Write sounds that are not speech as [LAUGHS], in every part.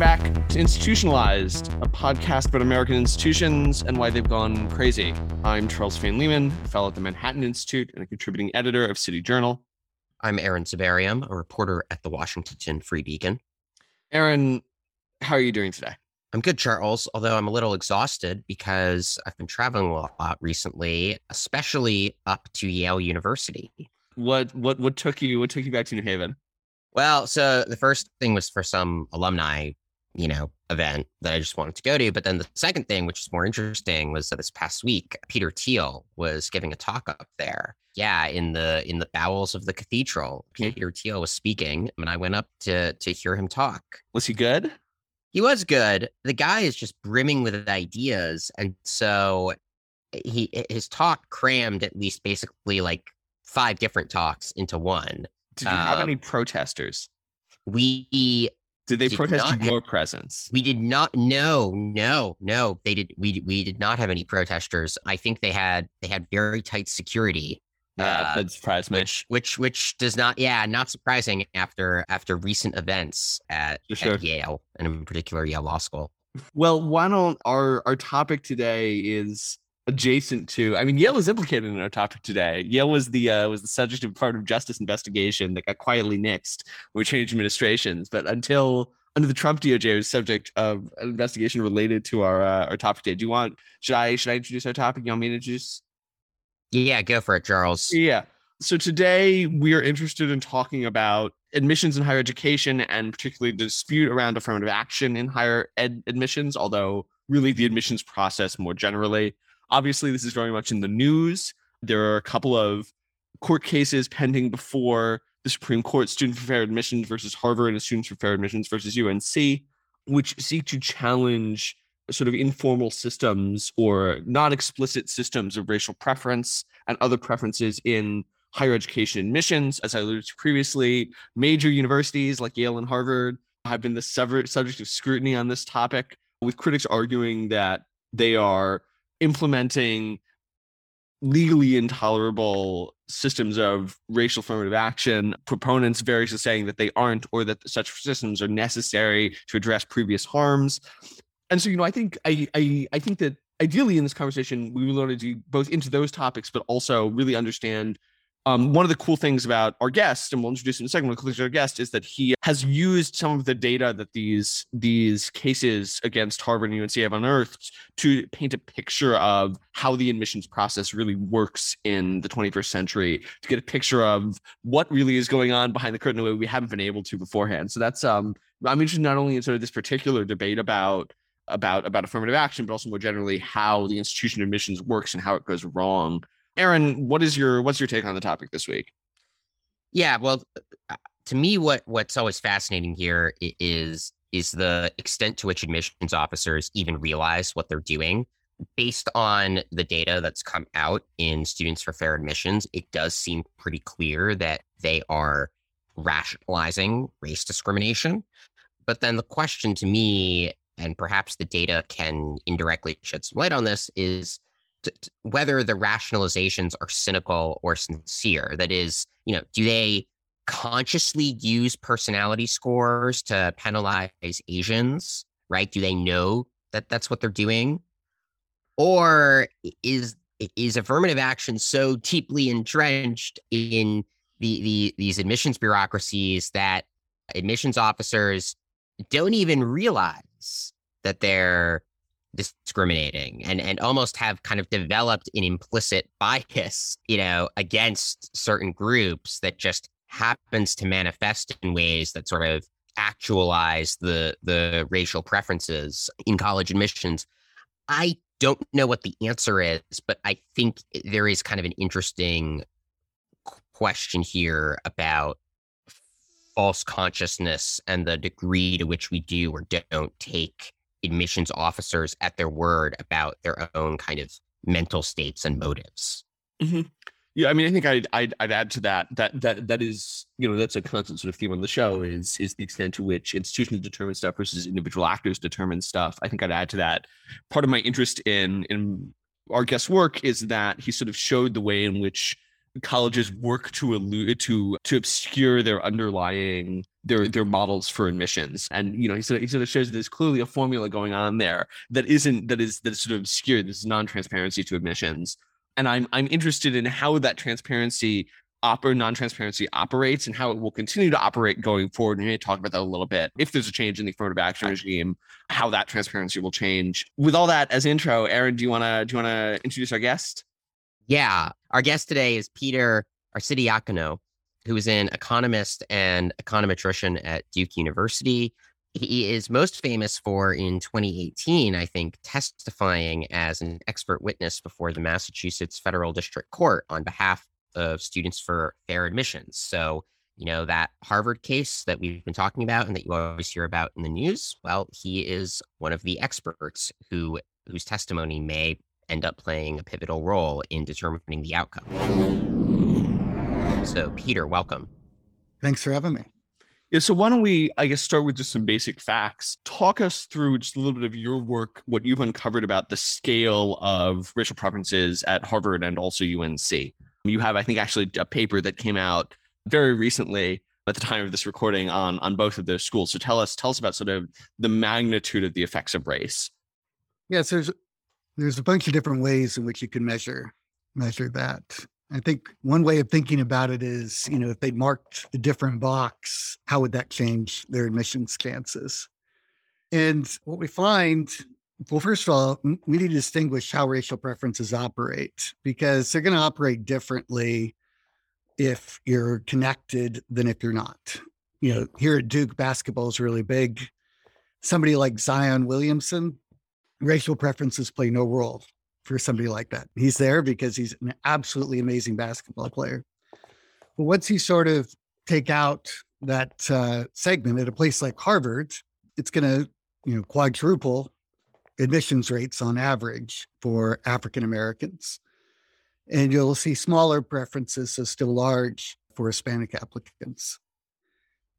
back to Institutionalized, a podcast about American institutions and why they've gone crazy. I'm Charles Fain Lehman, fellow at the Manhattan Institute and a contributing editor of City Journal. I'm Aaron Sibarium, a reporter at the Washington Free Beacon. Aaron, how are you doing today? I'm good, Charles, although I'm a little exhausted because I've been traveling a lot recently, especially up to Yale University. What what what took you what took you back to New Haven? Well, so the first thing was for some alumni, you know, event that I just wanted to go to. But then the second thing, which is more interesting, was that this past week, Peter Thiel was giving a talk up there. Yeah, in the in the bowels of the cathedral. Peter Thiel was speaking, and I went up to to hear him talk. Was he good? He was good. The guy is just brimming with ideas, and so he his talk crammed at least basically like five different talks into one. Did you have Uh, any protesters? We Did they did protest not your presence? we did not no no no they did we we did not have any protesters. I think they had they had very tight security. Yeah, uh, that surprised me. Which which which does not yeah not surprising after after recent events at, sure. at Yale and in particular Yale Law School. Well, why don't our our topic today is adjacent to I mean Yale is implicated in our topic today. Yale was the uh, was the subject of part of justice investigation that got quietly nixed when we changed administrations. But until under the Trump DOJ it was subject of an investigation related to our uh, our topic today. Do you want should I should I introduce our topic? You want me to introduce? Yeah, go for it, Charles. Yeah. So today we are interested in talking about admissions in higher education and particularly the dispute around affirmative action in higher ed admissions, although really the admissions process more generally. Obviously, this is very much in the news. There are a couple of court cases pending before the Supreme Court, Student for Fair Admissions versus Harvard and Students for Fair Admissions versus UNC, which seek to challenge sort of informal systems or not explicit systems of racial preference and other preferences in higher education admissions. As I alluded to previously, major universities like Yale and Harvard have been the subject of scrutiny on this topic, with critics arguing that they are implementing legally intolerable systems of racial affirmative action. Proponents variously saying that they aren't, or that such systems are necessary to address previous harms. And so, you know, I think I I, I think that ideally in this conversation we would want to do both into those topics, but also really understand um, one of the cool things about our guest, and we'll introduce him in a second. One of the cool things about our guest is that he has used some of the data that these these cases against Harvard and UNC have unearthed to paint a picture of how the admissions process really works in the 21st century, to get a picture of what really is going on behind the curtain in a way we haven't been able to beforehand. So that's um, I'm interested not only in sort of this particular debate about about about affirmative action, but also more generally how the institution of admissions works and how it goes wrong. Aaron, what is your what's your take on the topic this week? Yeah, well, uh, to me, what what's always fascinating here is is is the extent to which admissions officers even realize what they're doing. Based on the data that's come out in Students for Fair Admissions, it does seem pretty clear that they are rationalizing race discrimination. But then the question to me, and perhaps the data can indirectly shed some light on this, is whether the rationalizations are cynical or sincere. That is, you know, do they consciously use personality scores to penalize Asians? Right? Do they know that that's what they're doing, or is is affirmative action so deeply entrenched in the, the these admissions bureaucracies that admissions officers don't even realize that they're discriminating and and almost have kind of developed an implicit [LAUGHS] bias you know against certain groups that just happens to manifest in ways that sort of actualize the the racial preferences in college admissions. I don't know what the answer is but i think there is kind of an interesting question here about false consciousness and the degree to which we do or don't take admissions officers at their word about their own kind of mental states and motives. Mm-hmm. Yeah, I mean, I think I'd, I'd I'd add to that that that that is you know that's a constant sort of theme on the show is is the extent to which institutions determine stuff versus individual actors determine stuff. I think I'd add to that. Part of my interest in in our guest's work is that he sort of showed the way in which colleges work to allude to to obscure their underlying their their models for admissions. And you know he sort of, he sort of shows there's clearly a formula going on there that isn't that is that is sort of obscure this is non-transparency to admissions. And i'm i'm interested in how that transparency oper non-transparency operates and how it will continue to operate going forward. And we may talk about that a little bit. If there's a change in the affirmative action regime how that transparency will change. With all that as intro aaron do you want to do you want to introduce our guest yeah. Our guest today is Peter Arcidiacono, who is an economist and econometrician at Duke University. He is most famous for in 2018, I think, testifying as an expert witness before the Massachusetts Federal District Court on behalf of students for fair admissions. So, you know, that Harvard case that we've been talking about and that you always hear about in the news, well, he is one of the experts who whose testimony may end up playing a pivotal role in determining the outcome. So, Peter, welcome. Thanks for having me. Yeah, so why don't we, I guess, start with just some basic facts. Talk us through just a little bit of your work, what you've uncovered about the scale of racial preferences at Harvard and also UNC. You have, I think, actually a paper that came out very recently at the time of this recording on on both of those schools. So tell us, tell us about sort of the magnitude of the effects of race. Yes, there's there's a bunch of different ways in which you can measure measure that. I think one way of thinking about it is, you know, if they marked a different box, how would that change their admissions chances? And what we find, well, first of all, we need to distinguish how racial preferences operate because they're going to operate differently if you're connected than if you're not. You know, here at Duke, basketball is really big. Somebody like Zion Williamson, racial preferences play no role for somebody like that. He's there because he's an absolutely amazing basketball player. But once you sort of take out that uh, segment at a place like Harvard, it's going to, you know, quadruple admissions rates on average for African Americans. And you'll see smaller preferences, so still large for Hispanic applicants.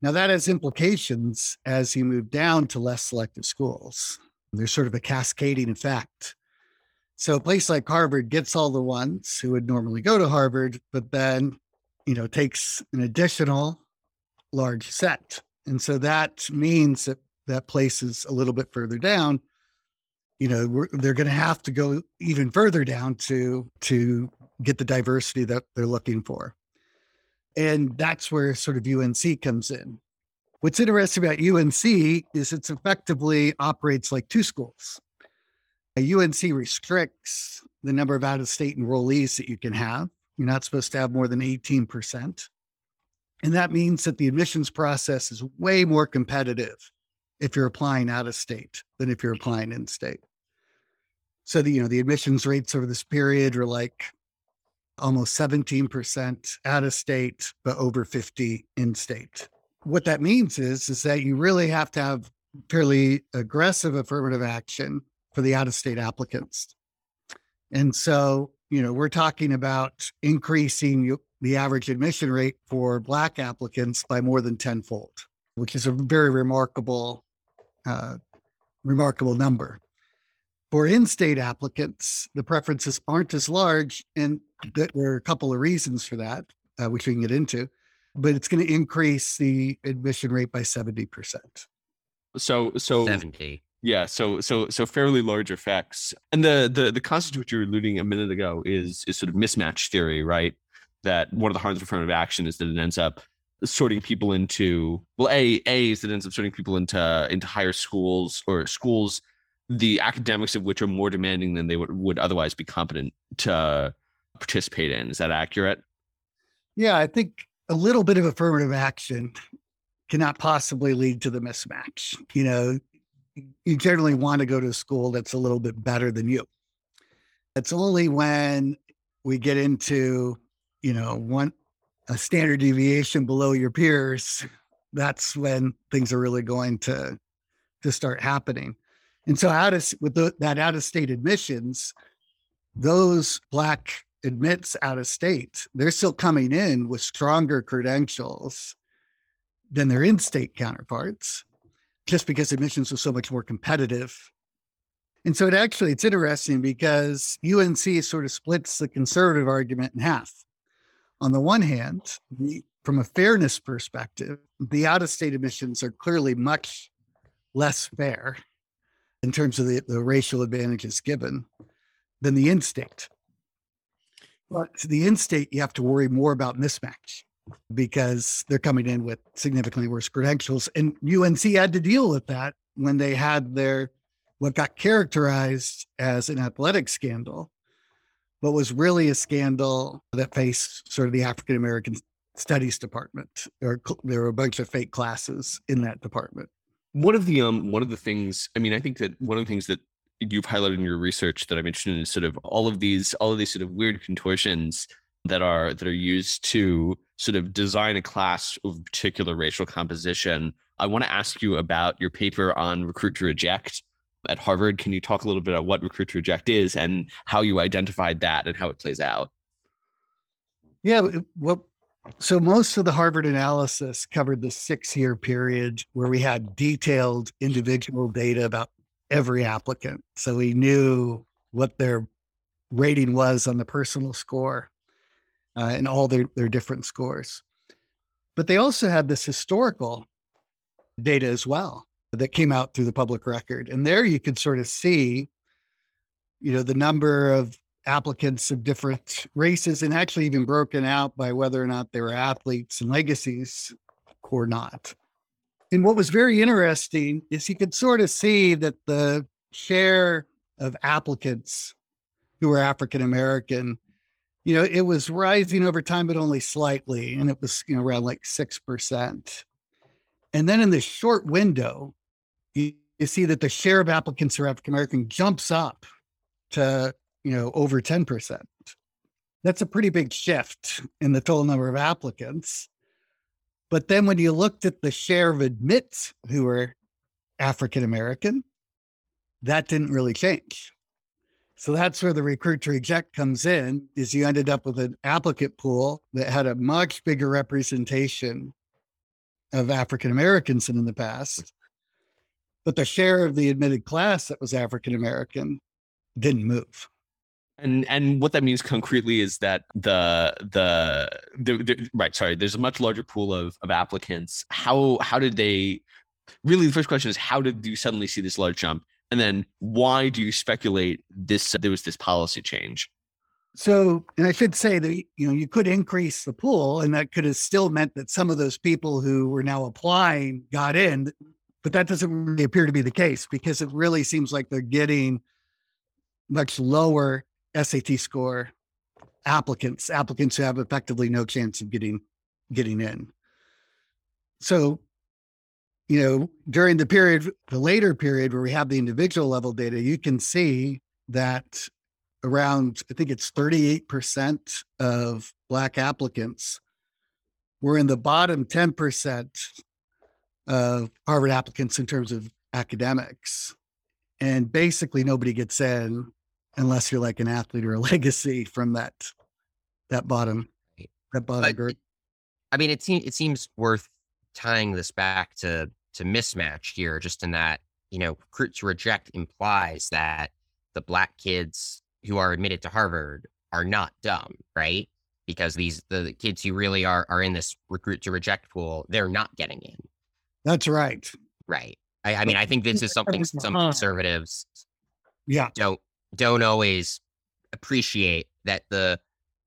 Now, that has implications as you move down to less selective schools. There's sort of a cascading effect. So a place like Harvard gets all the ones who would normally go to Harvard, but then, you know, takes an additional large set. And so that means that that place is a little bit further down. You know, they're going to have to go even further down to to get the diversity that they're looking for. And that's where sort of UNC comes in. What's interesting about UNC is it's effectively operates like two schools. UNC restricts the number of out of state enrollees that you can have. You're not supposed to have more than 18%. And that means that the admissions process is way more competitive if you're applying out of state than if you're applying in state. So the you know the admissions rates over this period are like almost 17% out of state, but over 50 in state what that means is is that you really have to have fairly aggressive affirmative action for the out of state applicants. And so, you know, we're talking about increasing the average admission rate for black applicants by more than tenfold, which is a very remarkable, uh, remarkable number. For in-state applicants, the preferences aren't as large, and there are a couple of reasons for that, uh, which we can get into but it's going to increase the admission rate by 70%. So, so 70. Yeah, so so so fairly large effects. And the the the concept to which you were alluding a minute ago is is sort of mismatch theory, right? That one of the harms of affirmative action is that it ends up sorting people into well, a a is that it ends up sorting people into into higher schools or schools the academics of which are more demanding than they would, would otherwise be competent to participate in. Is that accurate? Yeah, I think a little bit of affirmative action cannot possibly lead to the mismatch. You know, you generally want to go to a school that's a little bit better than you. It's only when we get into, you know, one a standard deviation below your peers, that's when things are really going to to start happening. And so out of with the, that out of state admissions, those black admits out of state, they're still coming in with stronger credentials than their in state counterparts, just because admissions was so much more competitive. And so it actually it's interesting because UNC sort of splits the conservative argument in half. on the one hand, the, from a fairness perspective, the out of state admissions are clearly much less fair in terms of the, the racial advantages given than the in state. But to the in state, you have to worry more about mismatch because they're coming in with significantly worse credentials. And UNC had to deal with that when they had their what got characterized as an athletic scandal, but was really a scandal that faced sort of the African American studies department. There were, there were a bunch of fake classes in that department. One of the um one of the things I mean I think that one of the things that you've highlighted in your research that I'm interested in sort of all of these all of these sort of weird contortions that are that are used to sort of design a class of particular racial composition. I want to ask you about your paper on recruit to reject at Harvard. Can you talk a little bit about what recruit to reject is and how you identified that and how it plays out? Yeah, well, so most of the Harvard analysis covered the six year period where we had detailed individual data about every applicant. So we knew what their rating was on the personal score uh, and all their, their different scores. But they also had this historical data as well that came out through the public record. And there you could sort of see, you know, the number of applicants of different races and actually even broken out by whether or not they were athletes and legacies or not. And what was very interesting is you could sort of see that the share of applicants who were African American, you know, it was rising over time, but only slightly. And it was, you know, around like 6%. And then in this short window, you, you see that the share of applicants who are African American jumps up to you know, over 10%. That's a pretty big shift in the total number of applicants. But then when you looked at the share of admits who were African American, that didn't really change. So that's where the recruit to reject comes in is you ended up with an applicant pool that had a much bigger representation of African Americans than in the past. But the share of the admitted class that was African American didn't move. And and what that means concretely is that the, the the, the right sorry there's a much larger pool of of applicants. How how did they really the first question is how did you suddenly see this large jump and then why do you speculate this there was this policy change so and i should say that you know you could increase the pool and that could have still meant that some of those people who were now applying got in but that doesn't really appear to be the case because it really seems like they're getting much lower SAT score applicants, applicants who have effectively no chance of getting getting in. So, you know, during the period, the later period where we have the individual level data, you can see that around, I think it's 38% of Black applicants were in the bottom 10% of Harvard applicants in terms of academics. And basically, nobody gets in unless you're like an athlete or a [LAUGHS] legacy from that that bottom that bottom but, group. I mean, it seems it seems worth tying this back to to mismatch here, just in that you know, recruit to reject implies that the black kids who are admitted to Harvard are not dumb, right? Because these the kids who really are are in this recruit to reject pool, they're not getting in. That's right. Right. I, I mean, I think this is something some conservatives yeah don't don't always appreciate that the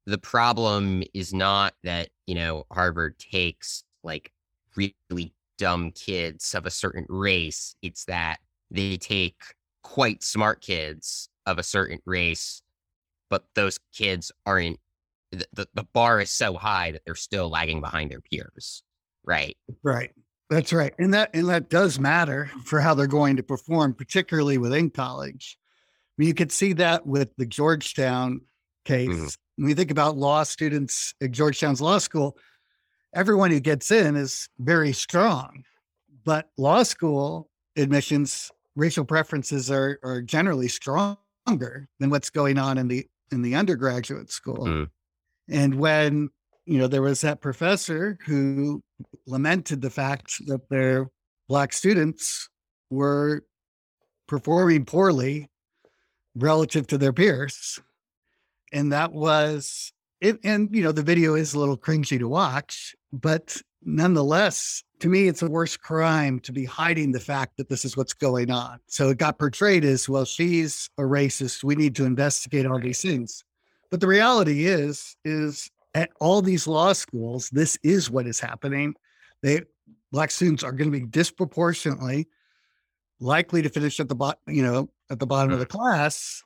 the problem is not that you know Harvard takes like really dumb kids of a certain race. It's that they take quite smart kids of a certain race, but those kids aren't. The, the, the bar is so high that they're still lagging behind their peers. Right. Right. That's right. And that and that does matter for how they're going to perform, particularly within college mean, you could see that with the Georgetown case. Mm-hmm. When you think about law students at Georgetown's law school, everyone who gets in is very strong. But law school admissions, racial preferences are, are generally stronger than what's going on in the in the undergraduate school. Mm-hmm. And when you know there was that professor who lamented the fact that their black students were performing poorly relative to their peers. And that was it, and you know, the video is a little cringy to watch, but nonetheless, to me, it's a worse crime to be hiding the fact that this is what's going on. So it got portrayed as, well, she's a racist. We need to investigate all these things. But the reality is, is at all these law schools, this is what is happening. They black students are going to be disproportionately likely to finish at the bottom, you know, at the bottom of the class.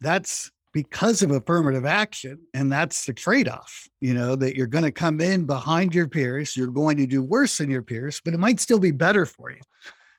That's because of affirmative action. And that's the trade off, you know, that you're going to come in behind your peers. You're going to do worse than your peers, but it might still be better for you.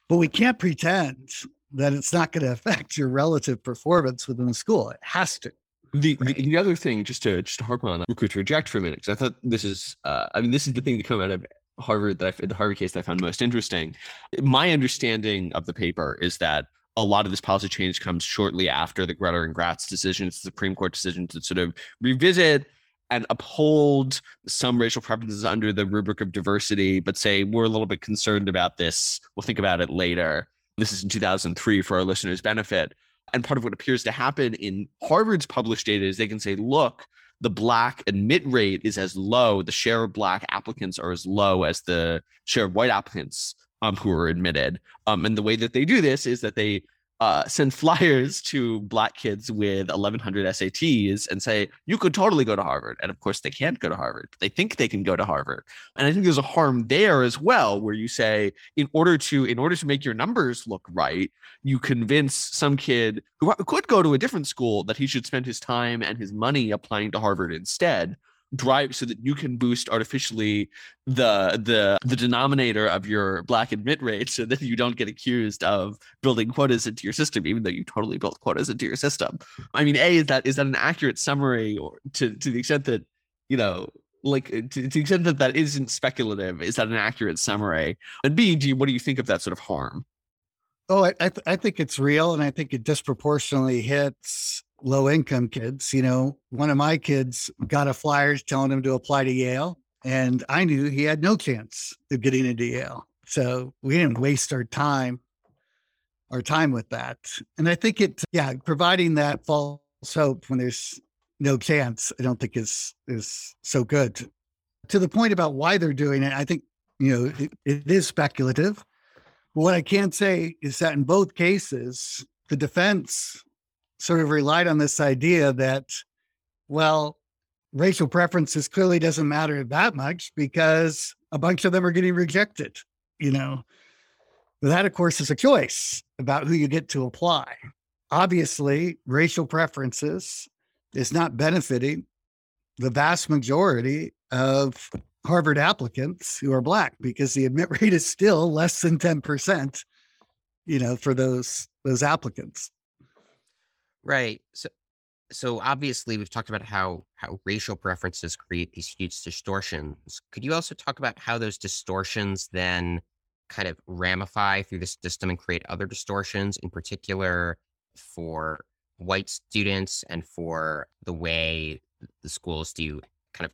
But we can't pretend that it's not going to affect your relative performance within the school. It has to. The, right. the, the other thing, just to just to harp on recruit to reject for a minute, because I thought this is, uh, I mean, this is the thing that come out of Harvard that I, the Harvard case that I found most interesting. My understanding of the paper is that a lot of this policy change comes shortly after the Grutter and Gratz decision. It's the Supreme Court decision to sort of revisit and uphold some racial preferences under the rubric of diversity, but say we're a little bit concerned about this. We'll think about it later. This is in 2003 for our listeners' benefit. And part of what appears to happen in Harvard's published data is they can say, look, the black admit rate is as low, the share of black applicants are as low as the share of white applicants um, who are admitted. Um, and the way that they do this is that they uh, send flyers [LAUGHS] to black kids with 1100 SATs and say, you could totally go to Harvard. And of course, they can't go to Harvard, but they think they can go to Harvard. And I think there's a harm there as well, where you say, in order to in order to make your numbers look right, you convince some kid who could go to a different school that he should spend his time and his money applying to Harvard instead drive so that you can boost artificially the the the denominator of your black admit rate so that you don't get accused of building quotas into your system even though you totally built quotas into your system. I mean a is that is that an accurate summary or to to the extent that you know like uh, to, to the extent that that isn't speculative is that an accurate summary? And b do you, what do you think of that sort of harm? Oh i I, th- I think it's real and i think it disproportionately hits low income kids. You know, one of my kids got a flyer telling him to apply to Yale, and I knew he had no chance of getting into Yale. So we didn't waste our time, our time with that. And I think it, yeah, providing that false hope when there's no chance, I don't think is is so good. To the point about why they're doing it, I think you know it, it is speculative. What I can say is that in both cases, the defense sort of relied on this idea that, well, racial preferences clearly doesn't matter that much because a bunch of them are getting rejected, you know. That, of course, is a choice about who you get to apply. Obviously, racial preferences is not benefiting the vast majority of Harvard applicants who are Black because the admit rate is still less than 10%, you know, for those those applicants. Right. So so obviously we've talked about how how racial preferences create these huge distortions. Could you also talk about how those distortions then kind of ramify through the system and create other distortions, in particular for white students and for the way the schools do kind of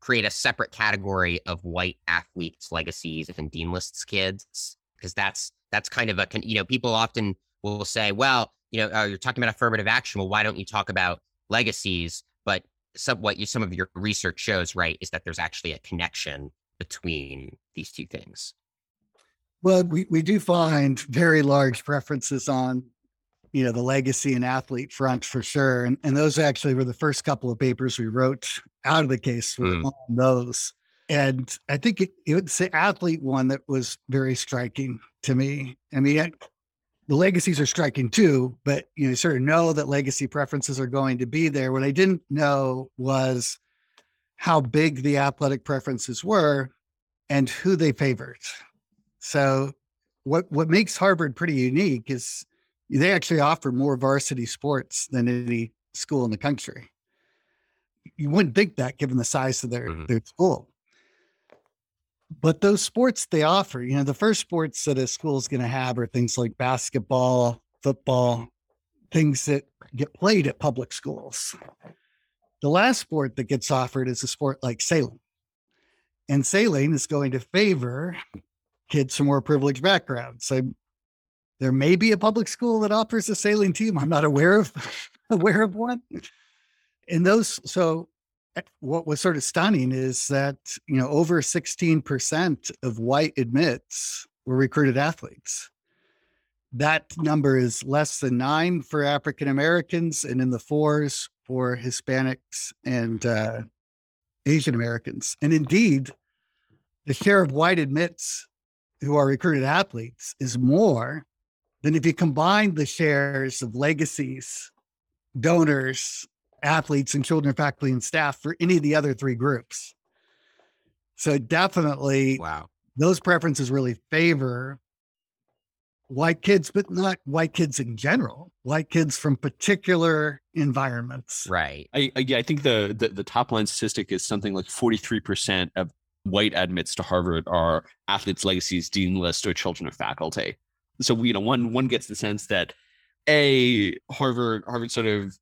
create a separate category of white athletes, legacies, and dean lists kids? Because that's that's kind of a you know people often will say, well, you know, uh, you're talking about affirmative action. Well, why don't you talk about legacies? But some what you, some of your research shows, right, is that there's actually a connection between these two things. Well, we, we do find very large preferences on, you know, the legacy and athlete front for sure. And, and those actually were the first couple of papers we wrote out of the case mm. on those. And I think it, it was the athlete one that was very striking to me. I mean, the legacies are striking too, but you know, sort of know that legacy preferences are going to be there. What I didn't know was how big the athletic preferences were and who they favored. So what what makes Harvard pretty unique is they actually offer more varsity sports than any school in the country. You wouldn't think that given the size of their, mm-hmm. their school but those sports they offer, you know, the first sports that a school is going to have are things like basketball, football, things that get played at public schools. The last sport that gets offered is a sport like sailing. And sailing is going to favor kids from more privileged backgrounds. So there may be a public school that offers a sailing team. I'm not aware of [LAUGHS] aware of one. And those so what was sort of stunning is that, you know, over 16% of white admits were recruited athletes. That number is less than nine for African Americans and in the fours for Hispanics and uh, Asian Americans. And indeed, the share of white admits who are recruited athletes is more than if you combine the shares of legacies, donors, athletes, and children, faculty, and staff for any of the other three groups. So definitely, wow, those preferences really favor white kids, but not white kids in general. White kids from particular environments. right. I, I yeah, I think the, the the top line statistic is something like forty three percent of white admits to Harvard are athletes, legacies, dean list, or children of faculty. So you know, one one gets the sense that a Harvard Harvard sort of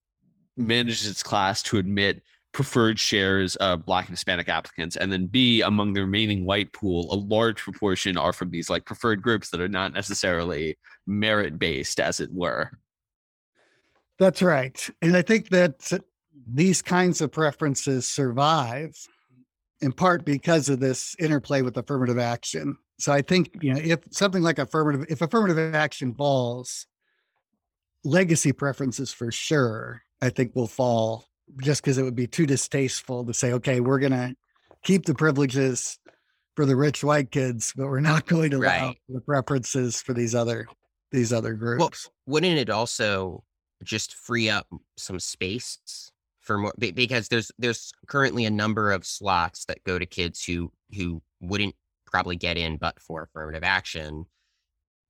manages its class to admit preferred shares of black and hispanic applicants and then b among the remaining white pool a large proportion are from these like preferred groups that are not necessarily merit based as it were That's right. And I think that these kinds of preferences survive in part because of this interplay with affirmative action. So I think, you know, if something like affirmative, if affirmative action falls, legacy preferences for sure, I think will fall just because it would be too distasteful to say, okay, we're going to keep the privileges for the rich white kids, but we're not [LAUGHS] going to allow Right. the preferences for these other these other groups. Wouldn't it also just free up some space for more because there's there's currently a number of slots that go to kids who who wouldn't probably get in but for affirmative action.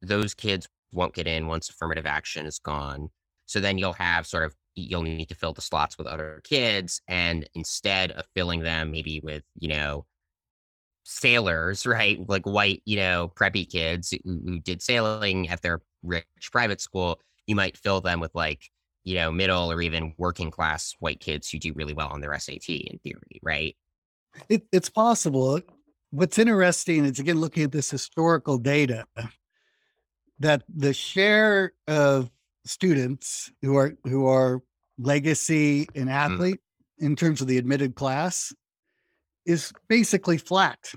Those kids won't get in once affirmative action is gone. So then you'll have sort of you'll need to fill the slots with other kids and instead of filling them maybe with, you know, sailors, [LAUGHS] right? Like white, you know, preppy kids who, who did sailing at their rich private school, you might fill them with like, you know, middle or even working class white kids who do really well on their SAT in theory, right? It, it's possible. What's interesting is again looking at this historical data that the share of students who are who are legacy and mm. athlete in terms of the admitted class is basically flat.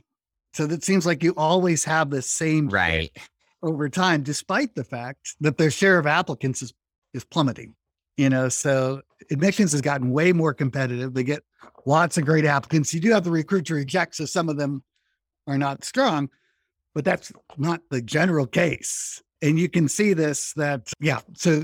So that seems like you always have the same Right. over time, despite the fact that their share of applicants is is plummeting. You know, so admissions has gotten way more competitive. They get lots of great applicants. You do have the recruit to reject, so some of them are not strong, but that's not the general case. And you can see this that, yeah. So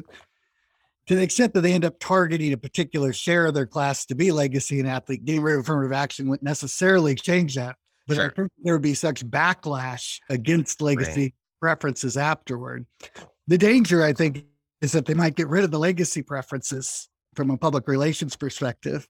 to the extent that they end up targeting a particular share of their class to be legacy and athlete, getting rid of affirmative action wouldn't necessarily change that. But I think there would be such backlash against legacy preferences afterward. The danger, I think, is that they might get rid of the legacy preferences from a public relations perspective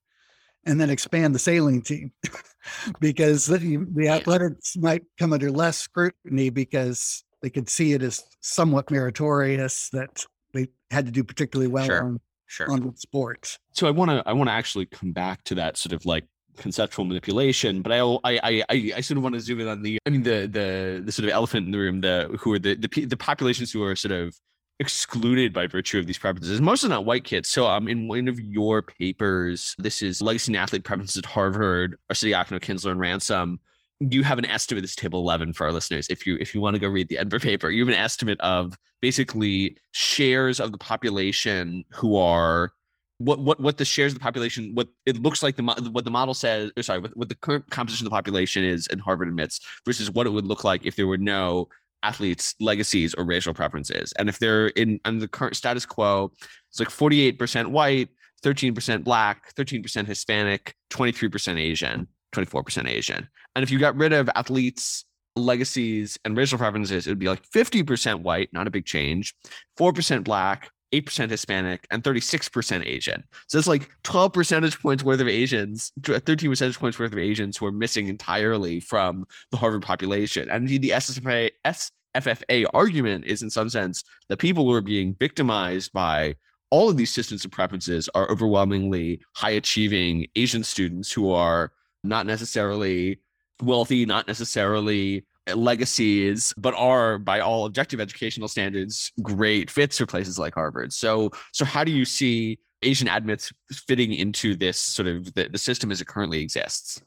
and then expand the sailing team [LAUGHS] because the, the athletics might come under less scrutiny because they could see it as somewhat meritorious that they had to do particularly well Sure. on, Sure. on the sport. so I want to I want to actually come back to that sort of like conceptual manipulation, but I I I I, I sort of want to zoom in on the I mean the the the sort of elephant in the room the who are the the the populations who are sort of excluded by virtue of these preferences. Mostly not white kids. So um in one of your papers, this is legacy and athlete preferences at Harvard, Arcidiacono, Kinsler, and Ransom. You have an estimate. This is table eleven for our listeners. If you if you want to go read the NBER paper, you have an estimate of basically shares of the population who are what what what the shares of the population what it looks like the what the model says or sorry what, what the current composition of the population is and harvard admits versus what it would look like if there were no athletes legacies or racial preferences and if they're in under the current status quo it's like 48% white 13% black 13% hispanic 23% asian 24% asian and if you got rid of athletes legacies and racial preferences it would be like 50% white not a big change 4% black 8% Hispanic, and 36% Asian. So it's like 12 percentage points worth of Asians, 13 percentage points worth of Asians who are missing entirely from the Harvard population. And indeed, the SFA, SFFA argument is, in some sense, that people who are being victimized by all of these systems of preferences are overwhelmingly high achieving Asian students who are not necessarily wealthy, not necessarily eh, legacies, but are by all objective educational standards great fits for places like Harvard. So, so how do you see Asian admits fitting into this sort of the, the system as it currently exists?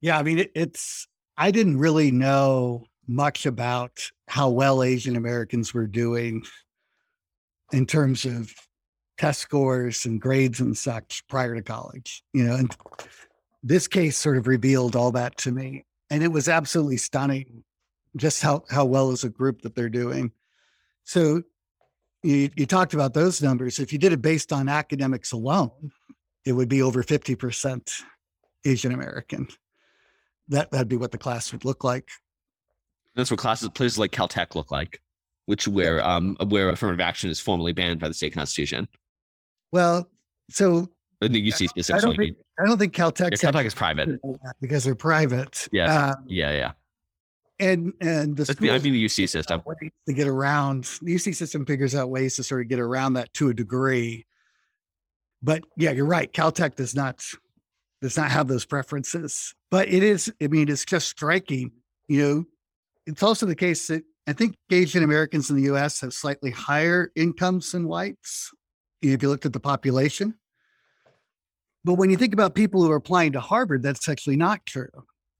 Yeah, I mean, it, it's, I didn't really know much about how well Asian Americans were doing in terms of test scores and grades and such prior to college, you know, and this case sort of revealed all that to me. And it was absolutely stunning just how, how well as a group that they're doing. So you, you talked about those numbers. If you did it based on academics alone, it would be over 50% Asian American. That, that'd be what the class would look like. That's what classes places like Caltech look like, which where um where affirmative action is formally banned by the state constitution. Well, so I think UC I don't think I don't think Caltech's Yeah, Caltech is private. because they're private. Yeah. Uh, Yeah, yeah. and and the That's the, I mean the UC system. to get around the UC system figures out ways to sort of get around that to a degree. But yeah, you're right. Caltech does not does not have those preferences. But it is, I mean, it's just striking. You know, it's also the case that I think Asian Americans in the US have slightly higher incomes than whites. If you looked at the population. But when you think about people who are applying to Harvard, that's actually not true.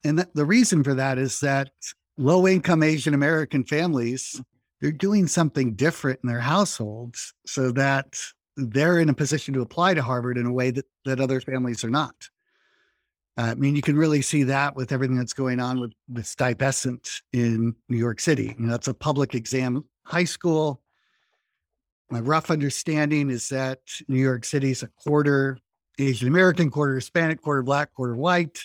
And that, the reason for that is that low income Asian American families, they're doing something different in their households so that they're in a position to apply to Harvard in a way that, that other families are not. Uh, I mean, you can really see that with everything that's going on with, with Stuyvesant in New York City. You know, that's a public exam high school. My rough understanding is that New York City is a quarter Asian American, quarter Hispanic, quarter Black, quarter white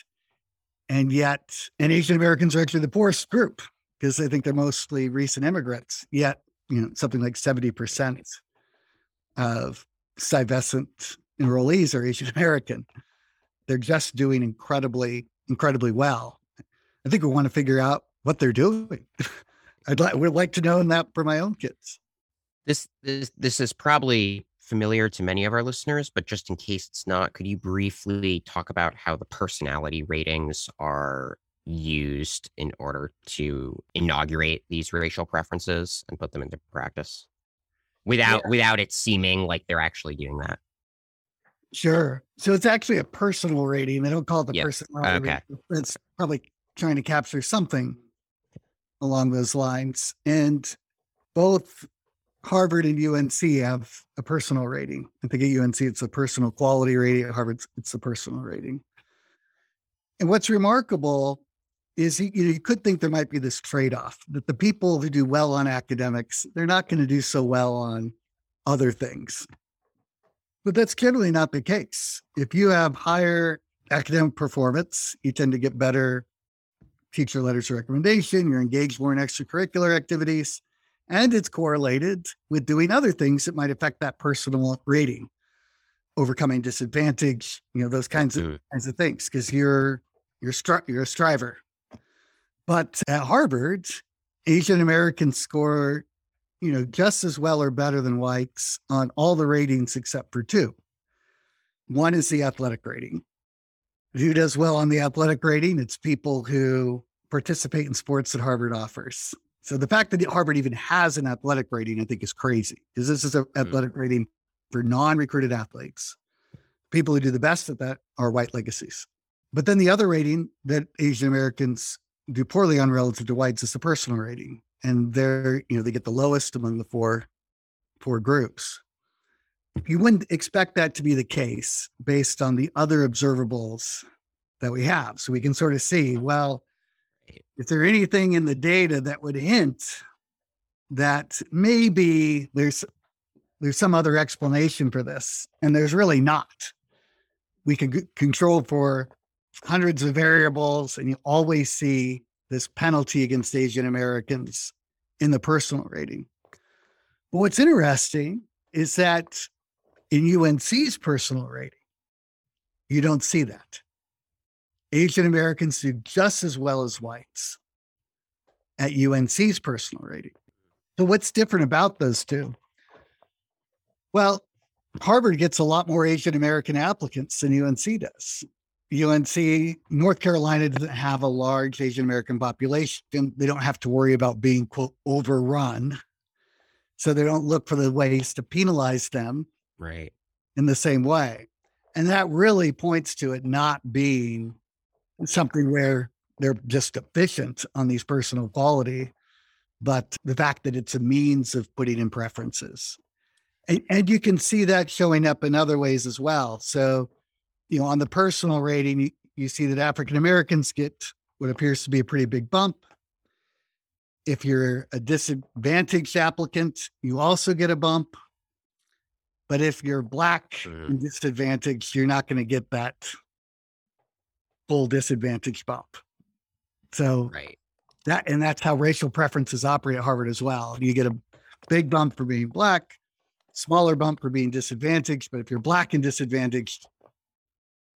and yet and asian americans are actually the poorest group because i think they're mostly recent immigrants yet you know something like 70% of stuyvesant enrollees are asian american. They're just doing incredibly incredibly well. I think we want to figure out what they're doing. [LAUGHS] I'd like would like to know that for my own kids. This this this is probably familiar to many of our listeners, but just in case it's not, could you briefly talk about how the personality ratings are used in order to inaugurate these racial preferences and put them into practice without without it seeming like they're actually doing that? Sure. So it's actually a personal rating. They don't call it the Yeah. personality. Okay. rating. It's probably trying to capture something along those lines. And both Harvard and UNC have a personal rating. I think at UNC it's a personal quality rating. At Harvard, it's a personal rating. And what's remarkable is you, you could think there might be this trade-off that the people who do well on academics, they're not going to do so well on other things. But that's generally not the case. If you have higher academic performance, you tend to get better teacher letters of recommendation, you're engaged more in extracurricular activities, and it's correlated with doing other things that might affect that personal rating, overcoming disadvantage, you know, those kinds of kinds of things, because you're you're stri- you're a striver. But at Harvard, Asian Americans score you know, just as well or better than whites on all the ratings except for two. One is the athletic rating. Who does well on the athletic rating? It's people who participate in sports that Harvard offers. So the fact that Harvard even has an athletic rating, I think, is crazy because this is an mm. athletic rating for non recruited athletes. People who do the best at that are white legacies. But then the other rating that Asian Americans do poorly on relative to whites is the personal rating and they're you know they get the lowest among the four four groups you wouldn't expect that to be the case based on the other observables that we have so we can sort of see well is there anything in the data that would hint that maybe there's there's some other explanation for this and there's really not we can g- control for hundreds of variables and you always see this penalty against Asian Americans in the personal rating. But what's interesting is that in UNC's personal rating, you don't see that. Asian Americans do just as well as whites at UNC's personal rating. So, what's different about those two? Well, Harvard gets a lot more Asian American applicants than UNC does. UNC, North Carolina doesn't have a large Asian American population. They don't have to worry about being, quote, overrun. So they don't look for the ways to penalize them. Right. in the same way. And that really points to it not being something where they're just efficient on these personal quality, but the fact that it's a means of putting in preferences. And, and you can see that showing up in other ways as well. So, you know, on the personal rating, you, you see that African Americans get what appears to be a pretty big bump. If you're a disadvantaged applicant, you also get a bump. But if you're black Mhm. and disadvantaged, you're not going to get that full disadvantage bump. So Right. that and that's how racial preferences operate at Harvard as well. You get a big bump for being black, smaller bump for being disadvantaged. But if you're black and disadvantaged,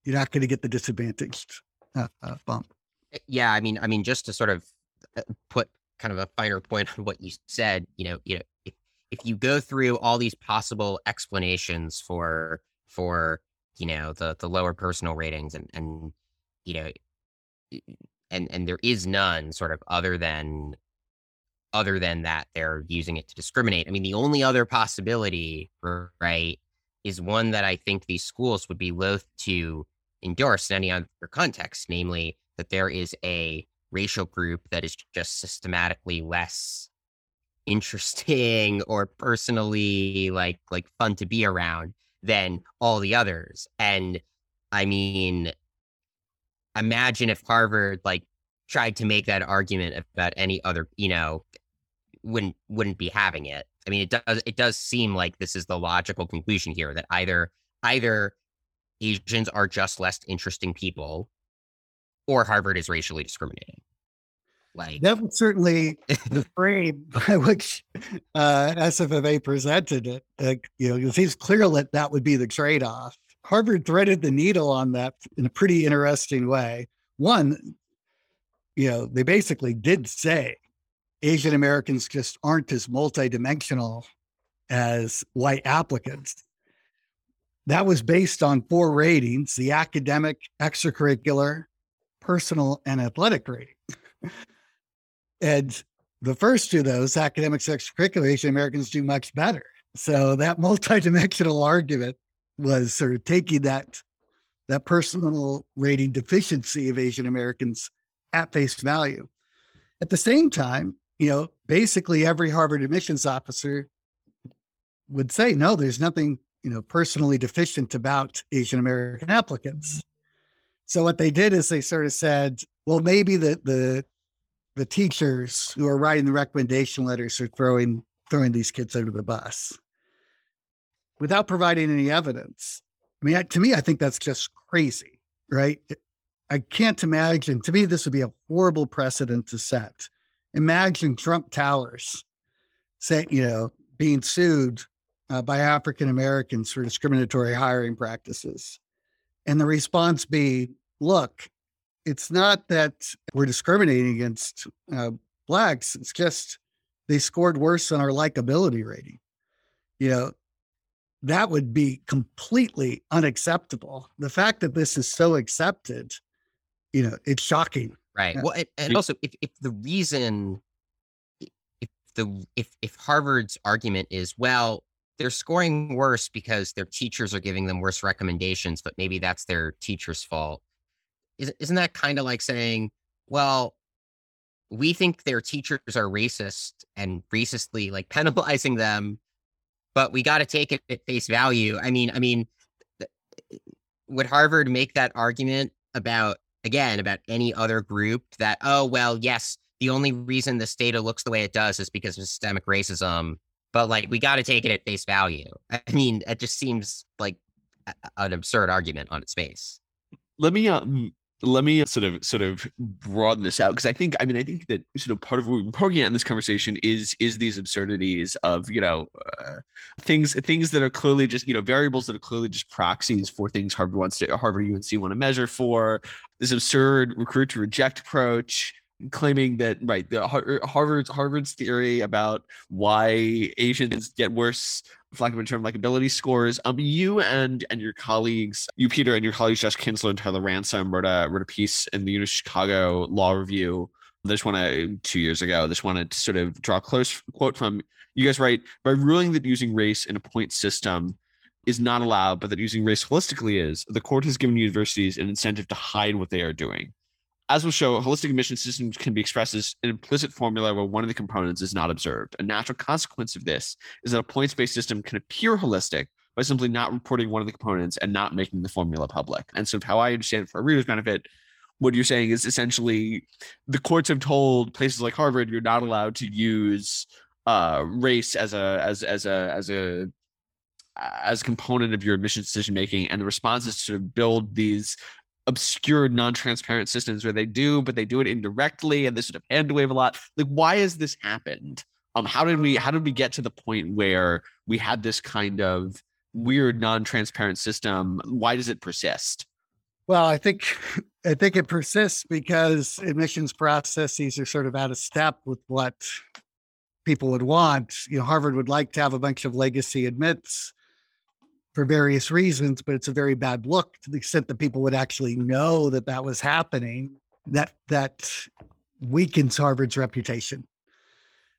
you're not going to get the disadvantaged uh, uh, bump. Uh, Yeah, I mean, I mean, just to sort of uh, put kind of a finer point on what you said, you know, you know, if, if you go through all these possible explanations for for you know the the lower personal ratings and and you know and and there is none sort of other than other than that they're using it to discriminate. I mean, the only other possibility, right, is one that I think these schools would be loath to endorse in any other context, namely that there is a racial group that is just systematically less interesting or personally like like fun to be around than all the others. And I mean, imagine if Harvard like tried to make that argument about any other, you know, wouldn't wouldn't be having it. I mean, it does it does seem like this is the logical conclusion here that either either Asians are just less interesting people, or Harvard is racially discriminating. Like, That was certainly the [LAUGHS] frame by which uh, SFFA presented it. Uh, you know, it seems clear that that would be the trade off. Harvard threaded the needle on that in a pretty interesting way. One, you know, they basically did say Asian Americans just aren't as multidimensional as white applicants. That was based on four ratings the academic, extracurricular, personal, and athletic rating. And the first two of those, academics, extracurricular, Asian Americans do much better. So that multidimensional argument was sort of taking that that personal rating deficiency of Asian Americans at face value. At the same time, you know, basically every Harvard admissions officer would say, no, there's nothing, you know, personally deficient about Asian American applicants. So what they did is they sort of said, well, maybe the the the teachers who are writing the recommendation letters are throwing throwing these kids under the bus without providing any evidence. I mean, I- to me, I think that's just crazy, right? I can't imagine. To me, this would be a horrible precedent to set. Imagine Trump Towers saying, you know, being sued uh, by African Americans for discriminatory hiring practices, and the response be, "Look, it's not that we're discriminating against uh, blacks. It's just they scored worse on our likability rating. You know, that would be completely unacceptable. The fact that this is so accepted, you know, it's shocking. right. Yeah. Well, and, and also if if the reason, if the if if Harvard's argument is well, they're scoring worse because their teachers are giving them worse recommendations, but maybe that's their teacher's fault. Isn't isn't that kind of like saying, well, we think their teachers are racist and racistly like [LAUGHS] penalizing them, but we got to take it at face value. I mean, I mean, would Harvard make that argument about again about any other group that oh well yes the only reason this data looks the way it does is because of systemic racism but like we got to take it at face value i mean it just seems like an absurd argument on its face let me um let me sort of sort of broaden this out because I think I mean I think that sort of part of what we're poking at in this conversation is is these absurdities of you know uh, things things that are clearly just you know variables that are clearly just proxies for things Harvard wants to Harvard UNC want to measure for this absurd recruit to reject approach claiming that right the Harvard's Harvard's theory about why Asians get worse for lack of a term like ability scores. Um, you and and your colleagues, you Peter and your colleagues Josh Kinsler and Tyler Ransom wrote a wrote a piece in the University of Chicago Law Review. This one uh, two years ago. This wanted to sort of draw a close quote from you guys. Write by ruling that using race in a point system is not allowed, but that using race holistically is, the court has given universities an incentive to hide what they are doing. As we'll show, a holistic admission systems can be expressed as an implicit formula where one of the components is not observed. A natural consequence of this is that a points based system can appear holistic by simply not reporting one of the components and not making the formula public. And so, how I understand it for a reader's benefit, what you're saying is essentially the courts have told places like Harvard you're not allowed to use uh, race as a as as a as a as a component of your admission decision making, and the response is to build these obscure, non-transparent systems where they do, but they do it indirectly, and they sort of hand wave a lot. Like, why has this happened? Um, how did we how did we get to the point where we had this kind of weird, non-transparent system? Why does it persist? Well, I think [LAUGHS] I think it persists because admissions processes are sort of out of step with what people would want. You know, Harvard would like to have a bunch of legacy admits for various reasons, but it's a very bad look to the extent that people would actually know that that was happening. That that weakens Harvard's reputation.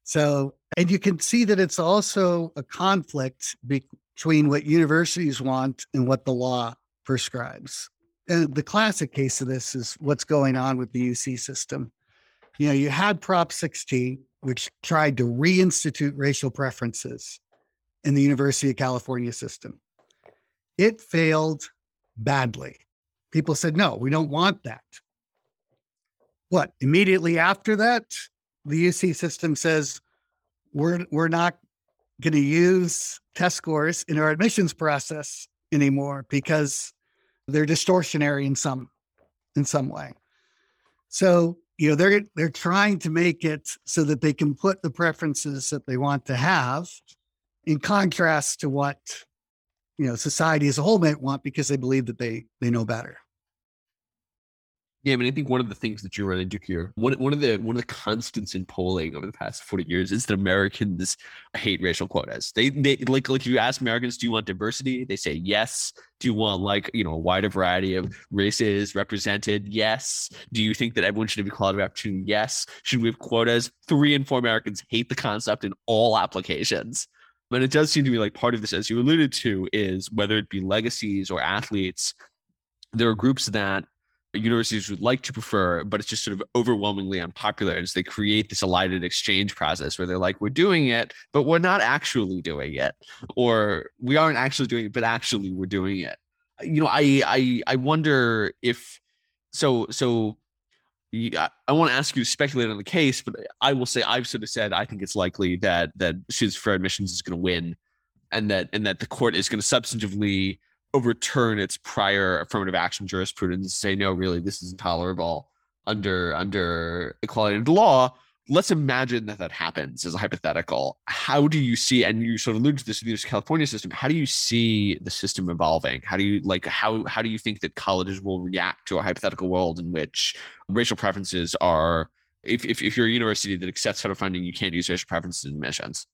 So, and you can see that it's also a conflict between what universities want and what the law prescribes. And the classic case of this is what's going on with the UC system. You know, you had Prop 16, which tried to reinstitute racial preferences in the University of California system. It failed badly. People said, no, we don't want that. What? Immediately after that, the UC system says, we're, we're not going to use test scores in our admissions process anymore because they're distortionary in some in some way. So, you know, they're they're trying to make it so that they can put the preferences that they want to have in contrast to what you know society as a whole might want because they believe that they they know better. Yeah, I mean, I think one of the things that you run into here, one, one of the one of the constants in polling over the past forty years is that Americans hate racial quotas. They they like like if you ask Americans, do you want diversity? They say yes. Do you want like you know a wider variety of races represented? Yes. Do you think that everyone should have equality of opportunity? Yes. Should we have quotas? Three in four Americans hate the concept in all applications. But it does seem to me like part of this, as you alluded to, is whether it be legacies or athletes, there are groups that universities would like to prefer, but it's just sort of overwhelmingly unpopular. And so they create this elided exchange process where they're like, we're doing it, but we're not actually doing it. Or we aren't actually doing it, but actually we're doing it. You know, I I I wonder if so so I, want to ask you to speculate on the case, but I will say I've sort of said I think it's likely that that Students for Admissions is going to win, and that and that the court is going to substantively overturn its prior affirmative action jurisprudence and say no really this is intolerable under under equality of law let's imagine that that happens as a hypothetical how do you see and you sort of alluded to this with this california system how do you see the system evolving how do you like how how do you think that colleges will react to a hypothetical world in which racial preferences are if, if, if you're a university that accepts federal funding you can't use racial preferences in admissions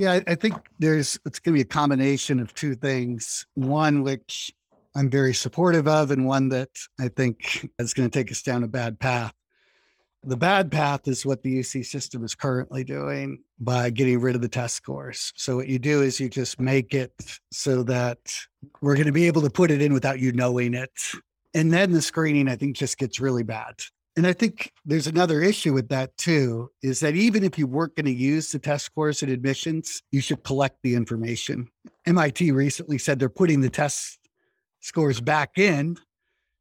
yeah, I, I think there's it's going to be a combination of two things. One which I'm very supportive of, and one that I think is going to take us down a bad path. The bad path is what the UC system is currently doing by getting rid of the test scores. So what you do is you just make it so that we're going to be able to put it in without you knowing it. And then the screening, I think, just gets really bad. And I think there's another issue with that too, is that even if you weren't going to use the test scores and admissions, you should collect the information. MIT recently said they're putting the test scores back in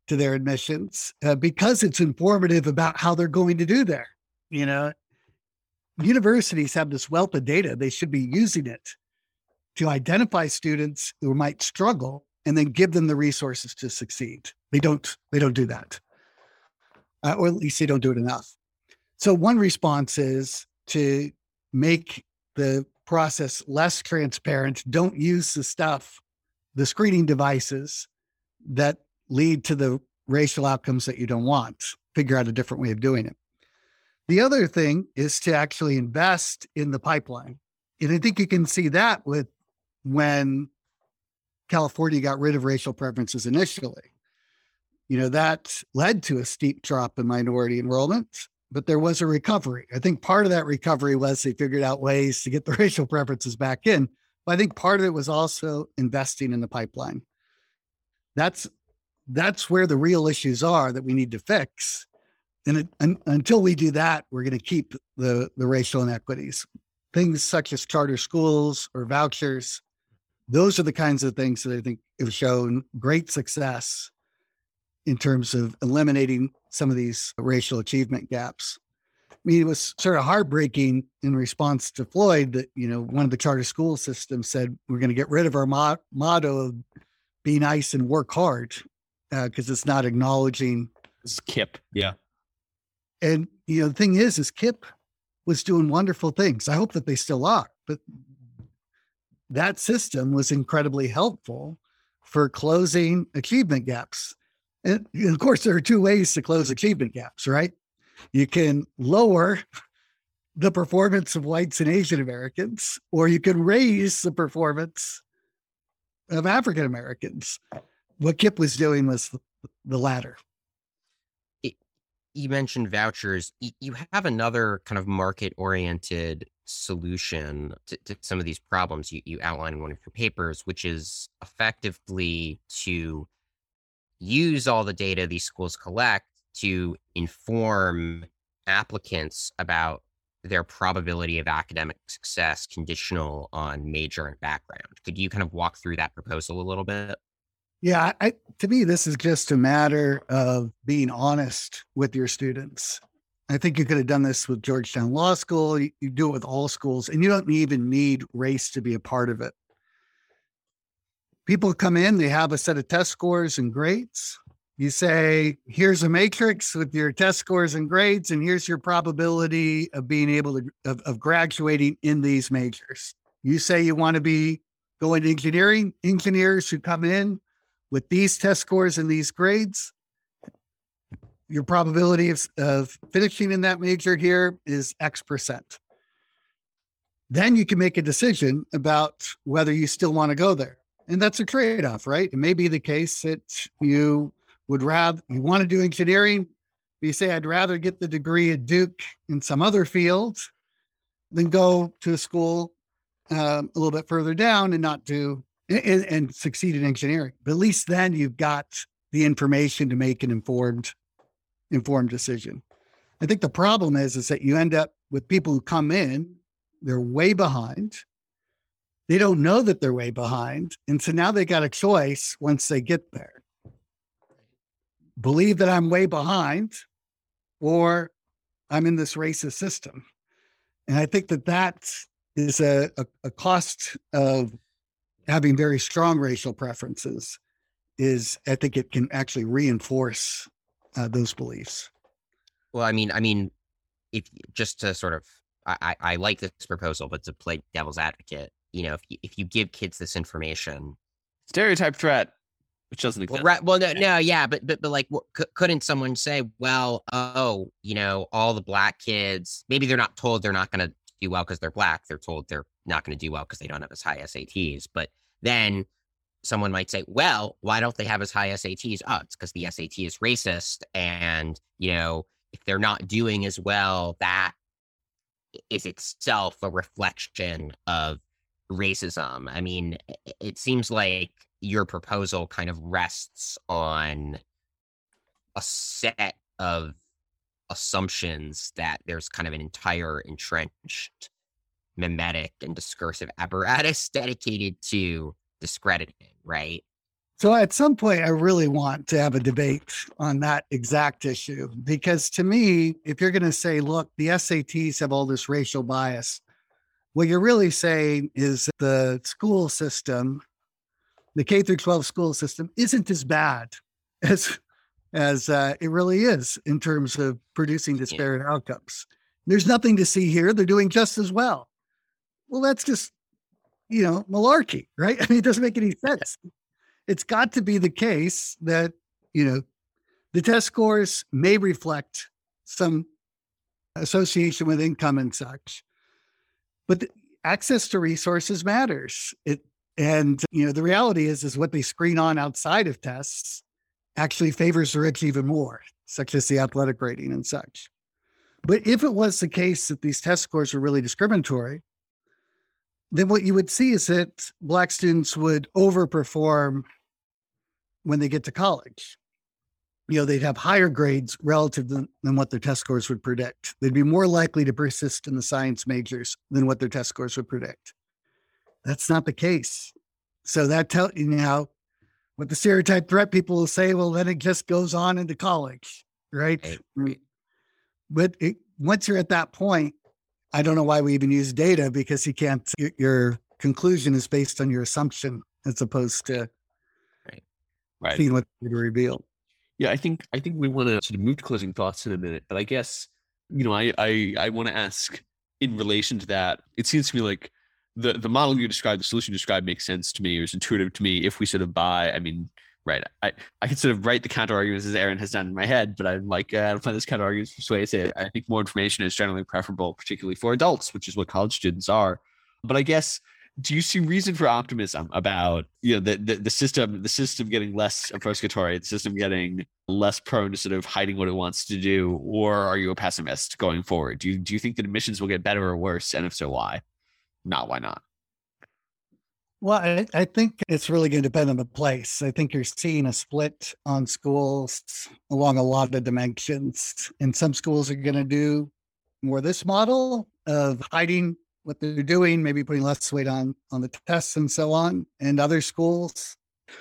to their admissions uh, because it's informative about how they're going to do there. You know, universities have this wealth of data. They should be using it to identify students who might struggle and then give them the resources to succeed. They don't, they don't do that uh, or at least they don't do it enough. So one response is to make the process less transparent. Don't use the stuff, the screening devices that lead to the racial outcomes that you don't want. Figure out a different way of doing it. The other thing is to actually invest in the pipeline. And I think you can see that with when California got rid of racial preferences initially you know, that led to a steep drop in minority enrollment, but there was a recovery. I think part of that recovery was they figured out ways to get the [LAUGHS] racial preferences back in. But I think part of it was also investing in the pipeline. That's that's where the real issues are that we need to fix. And, it, and until we do that, we're going to keep the the racial inequities. Things such as charter schools or vouchers, those are the kinds of things that I think have shown great success in terms of eliminating some of these racial achievement gaps. I mean, it was sort of heartbreaking in response to Floyd that, you know, one of the charter school systems said, we're going to get rid of our mo- motto of be nice and work hard because uh, it's not acknowledging. It's KIPP. Yeah. And, you know, the thing is, is KIPP was doing wonderful things. I hope that they still are, but that system was incredibly helpful for closing achievement gaps. And of course, there are two ways to close achievement gaps, right? You can lower the performance of whites and Asian Americans, or you can raise the performance of African Americans. What KIPP was doing was the latter. you mentioned vouchers. You have another kind of market oriented solution to, to, some of these problems you, you outline in one of your papers, which is effectively to use all the data these schools collect to inform applicants about their probability of academic success conditional on major and background. Could you kind of walk through that proposal a little bit? Yeah, I, to me, this is just a matter of being honest with your students. I think you could have done this with Georgetown Law School. You, you do it with all schools, and you don't even need race to be a part of it. People come in, they have a set of test scores and grades. You say, here's a matrix with your test scores and grades, and here's your probability of being able to of, of graduating in these majors. You say you want to be going to engineering, engineers who come in with these test scores and these grades, your probability of, of finishing in that major here is X percent. Then you can make a decision about whether you still want to go there. And that's a trade off, right? It may be the case that you would rather, you want to do engineering, but you say, I'd rather get the degree at Duke in some other field than go to a school um, a little bit further down and not do and, and succeed in engineering. But at least then you've got the information to make an informed informed decision. I think the problem is is that you end up with people who come in, they're way behind. They don't know that they're way behind. And so now they got a choice once they get there. Believe that I'm way behind or I'm in this racist system. And I think that that is a, a, a cost of having very strong racial preferences is I think it can actually reinforce uh, those beliefs. Well, I mean, I mean, if just to sort of, I, I like this proposal, but to play devil's advocate, you know, if you, if you give kids this information, stereotype threat, which doesn't exist. Well, right. Well, no, no, yeah, but but but like, c- couldn't someone say, well, oh, you know, all the black kids, maybe they're not told they're not going to do well because they're black. They're told they're not going to do well because they don't have as high SATs. But then someone might say, well, why don't they have as high SATs? Oh, it's because the SAT is racist. And, you know, if they're not doing as well, that is itself a reflection of racism. I mean, it seems like your proposal kind of rests on a set of assumptions that there's kind of an entire entrenched mimetic and discursive apparatus [LAUGHS] dedicated to discrediting, right? So at some point, I really want to have a debate on that exact issue because to me, if you're going to say, look, the SATs have all this racial bias, what you're really saying is the school system, the K through 12 school system, isn't as bad as as uh, it really is in terms of producing disparate yeah. outcomes. There's nothing to see here; they're doing just as well. Well, that's just you know, malarkey, right? [LAUGHS] I mean, it doesn't make any sense. It's got to be the case that, you know, the test scores may reflect some association with income and such, but access to resources matters. It, and, you know, the reality is, is what they screen on outside of tests actually favors the rich even more, such as the athletic rating and such. But if it was the case that these test scores were really discriminatory, then what you would see is that black students would overperform when they get to college. You know, they'd have higher grades relative than, than what their test scores would predict. They'd be more likely to persist in the science majors than what their test scores would predict. That's not the case. So that tells you know what the stereotype threat people will say, well, then it just goes on into college, right? Right. right. But it, once you're at that point, I don't know why we even use data because you can't, your, your conclusion is based on your assumption as opposed to Right. seeing what you reveal. Yeah, I think I think we want to sort of move to closing thoughts in a minute, but I guess you know I I, I want to ask in relation to that. It seems to me like the the model you described, the solution you described, makes sense to me. It was intuitive to me. If we sort of buy, I mean, right, I I can sort of write the counter arguments as Aaron has done in my head, but I'm like uh, I don't find this counter arguments persuasive. I think more information is generally preferable, particularly for adults, which is what college students are. But I guess do you see reason for optimism about you know the, the, the system the system getting less obfuscatory the system getting less prone to sort of hiding what it wants to do or are you a pessimist going forward do you do you think that admissions will get better or worse and if so why not why not Well, I, I think it's really going to depend on the place. I think you're seeing a split on schools along a lot of dimensions. And some schools are going to do more this model of hiding what they're doing, maybe putting less weight on on the tests and so on. And other schools,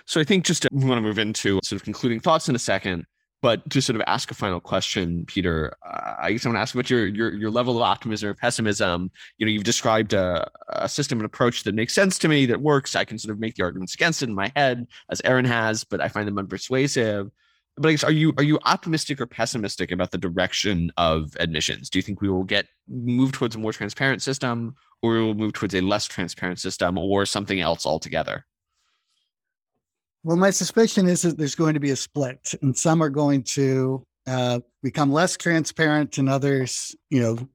so i think just to, we want to move into sort of concluding thoughts in a second but to sort of ask a final question peter uh, i guess i want to ask about your your your level of optimism or pessimism you know you've described a, a system and approach that makes sense to me that works i can sort of make the arguments against it in my head as aaron has but i find them unpersuasive but I guess are you are you optimistic or pessimistic about the direction of admissions? Do you think we will get move towards a more transparent system, or we will move towards a less transparent system, or something else altogether? Well, my suspicion is that there's going to be a split, and some are going to uh, become less transparent, and others, you know,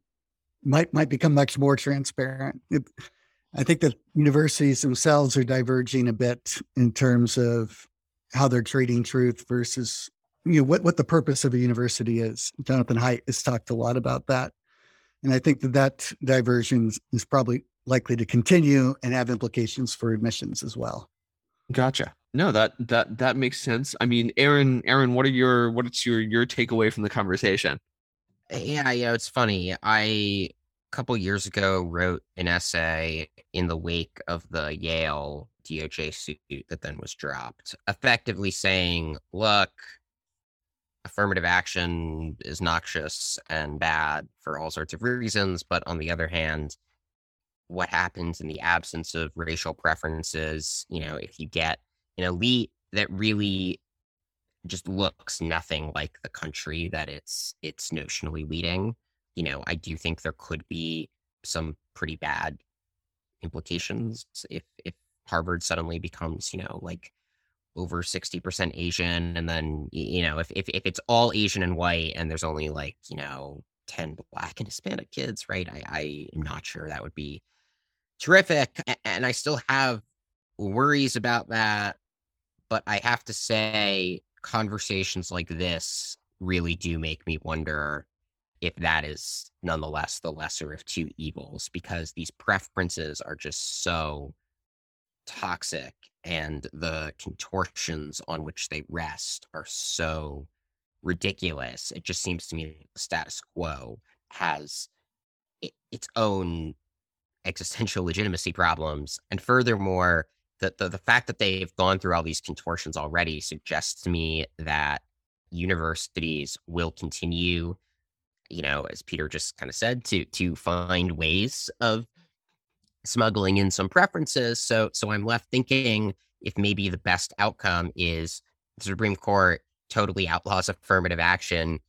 might might become much more transparent. It, I think that universities themselves are diverging a bit in terms of how they're treating truth versus you know what what the purpose of a university is. Jonathan Haidt has talked a lot about that, and I think that that diversion is probably likely to continue and have implications for admissions as well. Gotcha. No, that that that makes sense. I mean, Aaron, Aaron, what are your what's your your takeaway from the conversation? Yeah, you know, it's funny. I a couple years ago wrote an essay in the wake of the Yale DOJ suit that then was dropped, effectively saying, look, affirmative action is noxious and bad for all sorts of reasons, but on the other hand, what happens in the absence of racial preferences, you know, if you get an elite that really just looks nothing like the country that it's it's notionally leading. You know i do think there could be some pretty bad implications if if harvard suddenly becomes you know like over 60% asian and then you know if, if if it's all asian and white and there's only like you know 10 black and hispanic kids right? I i am not sure that would be terrific and i still have worries about that but i have to say conversations like this really do make me wonder if that is nonetheless the lesser of two evils because these preferences are just so toxic and the contortions on which they rest are so ridiculous. It just seems to me the status quo has its own existential legitimacy problems. And furthermore, the, the, the fact that they've gone through all these contortions already suggests to me that universities will continue you know, as Peter just kind of said, to to find ways of smuggling in some preferences. So so I'm left thinking if maybe the best outcome is the Supreme Court totally outlaws affirmative action,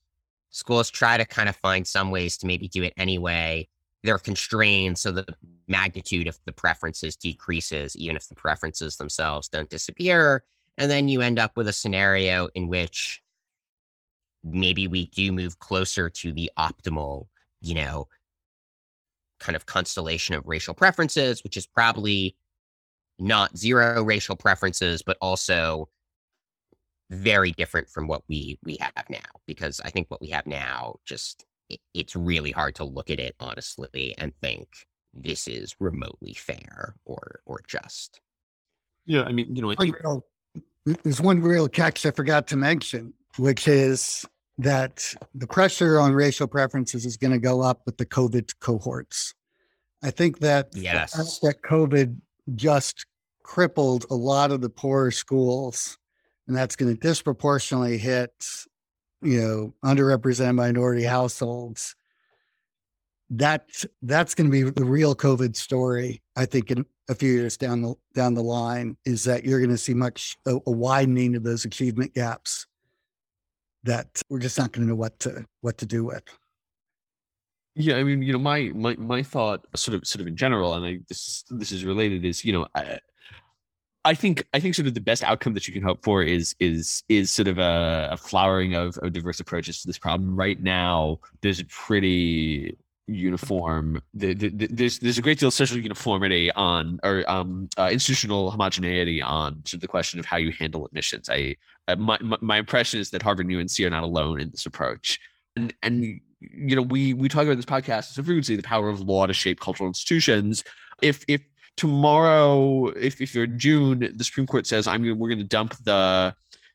schools try to kind of find some ways to maybe do it anyway. They're constrained so the magnitude of the preferences decreases, even if the preferences themselves don't disappear. And then you end up with a scenario in which maybe we do move closer to the optimal, you know, kind of constellation of racial preferences, which is probably not zero racial preferences, but also very different from what we we have now. Because I think what we have now just it's really hard to look at it honestly and think this is remotely fair or or just. Yeah, I mean, you know, I think there's one real catch I forgot to mention, which is that the pressure on racial preferences is going to go up with the COVID cohorts. I think that yes, that COVID just crippled a lot of the poorer schools, and that's going to disproportionately hit, you know, underrepresented minority households. That that's going to be the real COVID story. I think in a few years down the down the line is that you're going to see much a, a widening of those achievement gaps that we're just not going to know what to what to do with. Yeah, I mean, you know, my my my thought, sort of, sort of in general, and I this this is related, is you know, I, I think I think sort of the best outcome that you can hope for is is is sort of a, a flowering of, of diverse approaches to this problem. Right now, there's a pretty uniform. The, the, the, there's there's a great deal of social uniformity on or um, uh, institutional homogeneity on of the question of how you handle admissions. I uh, my, my my impression is that Harvard and UNC are not alone in this approach, and and you know we we talk about this podcast so frequently the power of law to shape cultural institutions. If if tomorrow, if if you're in June, the Supreme Court says I'm we're going to dump the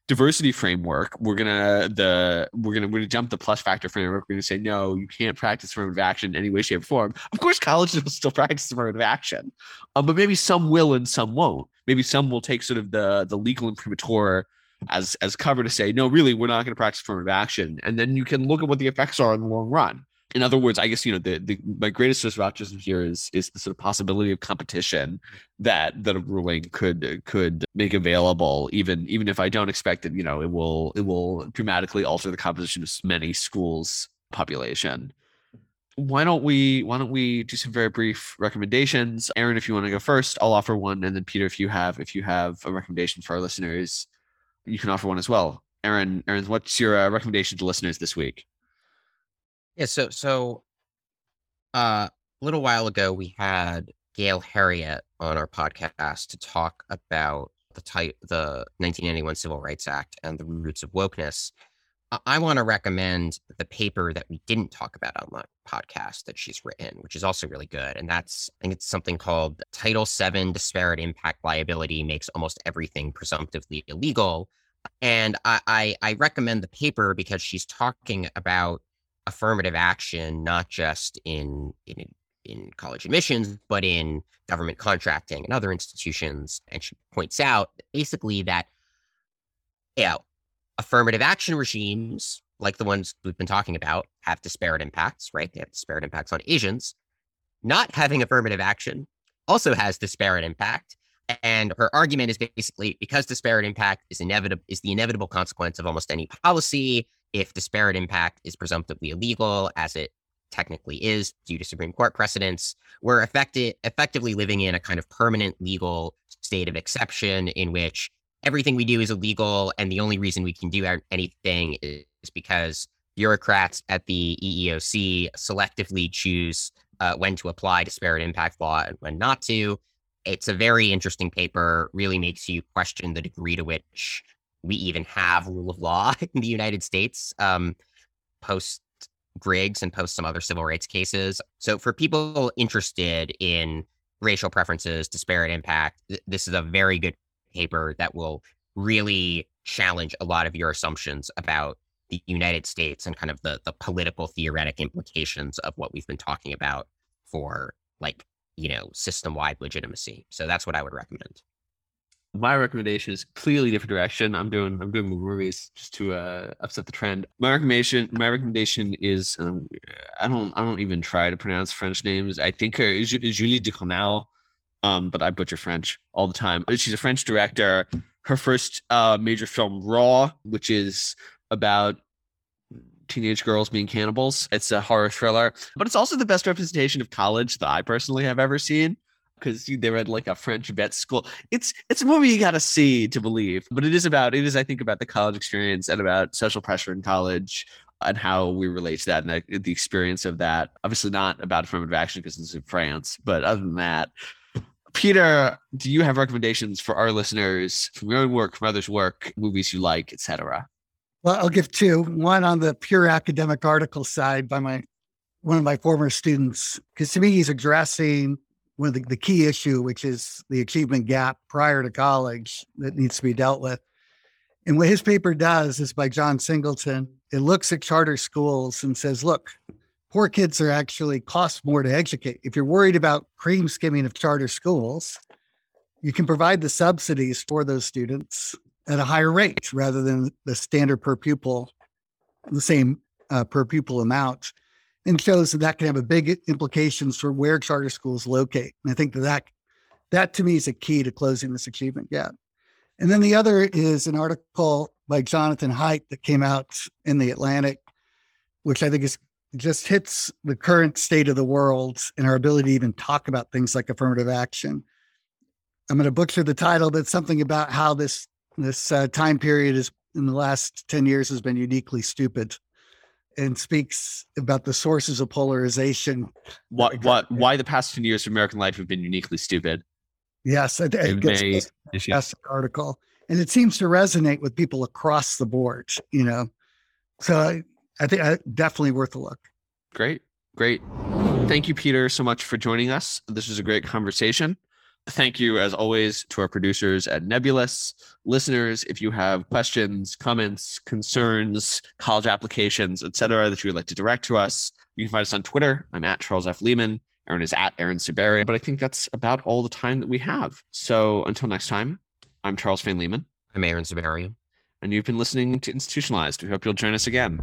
diversity framework, we're gonna the we're gonna we're gonna jump the plus factor framework. We're gonna say no, you can't practice affirmative action in any way, shape, or form. Of course, colleges will still practice affirmative action, um, but maybe some will and some won't. Maybe some will take sort of the the legal imprimatur as as cover to say no, really, we're not going to practice affirmative action, and then you can look at what the effects are in the long run in other words, I guess you know the, the my greatest optimism here is is the sort of possibility of competition that that a ruling could could make available, even even if I don't expect that you know it will it will dramatically alter the composition of many schools population. Why don't we why don't we do some very brief recommendations? Aaron, if you want to go first, I'll offer one, and then Peter, if you have if you have a recommendation for our listeners, you can offer one as well. Aaron, Aaron, what's your uh, recommendation to listeners this week? Yeah, so so uh, a little while ago we had Gail Heriot on our podcast to talk about the type the 1991 Civil Rights Act and the roots of wokeness. I, I want to recommend the paper that we didn't talk about on the podcast that she's written, which is also really good. And that's I think it's something called Title VII Disparate Impact Liability makes almost everything presumptively illegal. And I, I, I recommend the paper because she's talking about affirmative action, not just in in in college admissions, but in government contracting and other institutions. And she points out basically that you know, affirmative action regimes, like the ones we've been talking about, have disparate impacts, right? They have disparate impacts on Asians. Not having affirmative action also has disparate impact. And her argument is basically because disparate impact is inevitable is the inevitable consequence of almost any policy, if disparate impact is presumptively illegal, as it technically is due to Supreme Court precedents, we're effecti- effectively living in a kind of permanent legal state of exception in which everything we do is illegal. And the only reason we can do anything is because bureaucrats at the EEOC selectively choose uh, when to apply disparate impact law and when not to. It's a very interesting paper, really makes you question the degree to which we even have rule of law [LAUGHS] in the United States um, post Griggs and post some other civil rights cases. So for people interested in racial preferences, disparate impact, th- this is a very good paper that will really challenge a lot of your assumptions about the United States and kind of the the political theoretic implications of what we've been talking about for like you know system wide legitimacy. So that's what I would recommend my recommendation is clearly different direction. I'm doing I'm doing movies just to uh, upset the trend. My recommendation my recommendation is um, I don't I don't even try to pronounce French names. I think her is Julie Ducournau, um, but I butcher French all the time. She's a French director. Her first uh, major film, Raw, which is about teenage girls being cannibals. It's a horror thriller, but it's also the best representation of college that I personally have ever seen because they read like a French vet school. It's it's a movie you got to see to believe, but it is about it is I think about the college experience and about social pressure in college and how we relate to that and the, the experience of that. Obviously, not about affirmative action because it's in France, but other than that, Peter, do you have recommendations for our listeners from your own work, from others' work, movies you like, etc.? Well, I'll give two. One on the pure academic article side by my one of my former students, because to me, he's addressing of the, the key issue, which is the achievement gap prior to college that needs to be dealt with. And what his paper does is by John Singleton. It looks at charter schools and says, look, poor kids are actually cost more to educate. If you're worried about cream skimming of charter schools, you can provide the subsidies for those students at a higher rate rather than the standard per pupil, the same uh, per pupil amount, and shows that that can have a big implications for where charter schools locate. And I think that that, that to me is a key to closing this achievement gap. And then the other is an article by Jonathan Haidt that came out in the Atlantic, which I think is just hits the current state of the world and our ability to even talk about things like affirmative action. I'm going to butcher the title, but something about how this this uh, time period is in the last 10 years has been uniquely stupid and speaks about the sources of polarization. What what uh, why the past 10 years of American life have been uniquely stupid. Yes, I, I guess that's article. And it seems to resonate with people across the board, you know. So I, I think I, definitely worth a look. Great. Great. Thank you, Peter, so much for joining us. This was a great conversation. Thank you, as always, to our producers at Nebulous. Listeners, if you have questions, comments, concerns, college applications, etc., that you would like to direct to us, you can find us on Twitter. I'm at Charles F. Lehman. Aaron is at Aaron Sibarium. But I think that's about all the time that we have. So until next time, I'm Charles Fain Lehman. I'm Aaron Sibarium. And you've been listening to Institutionalized. We hope you'll join us again.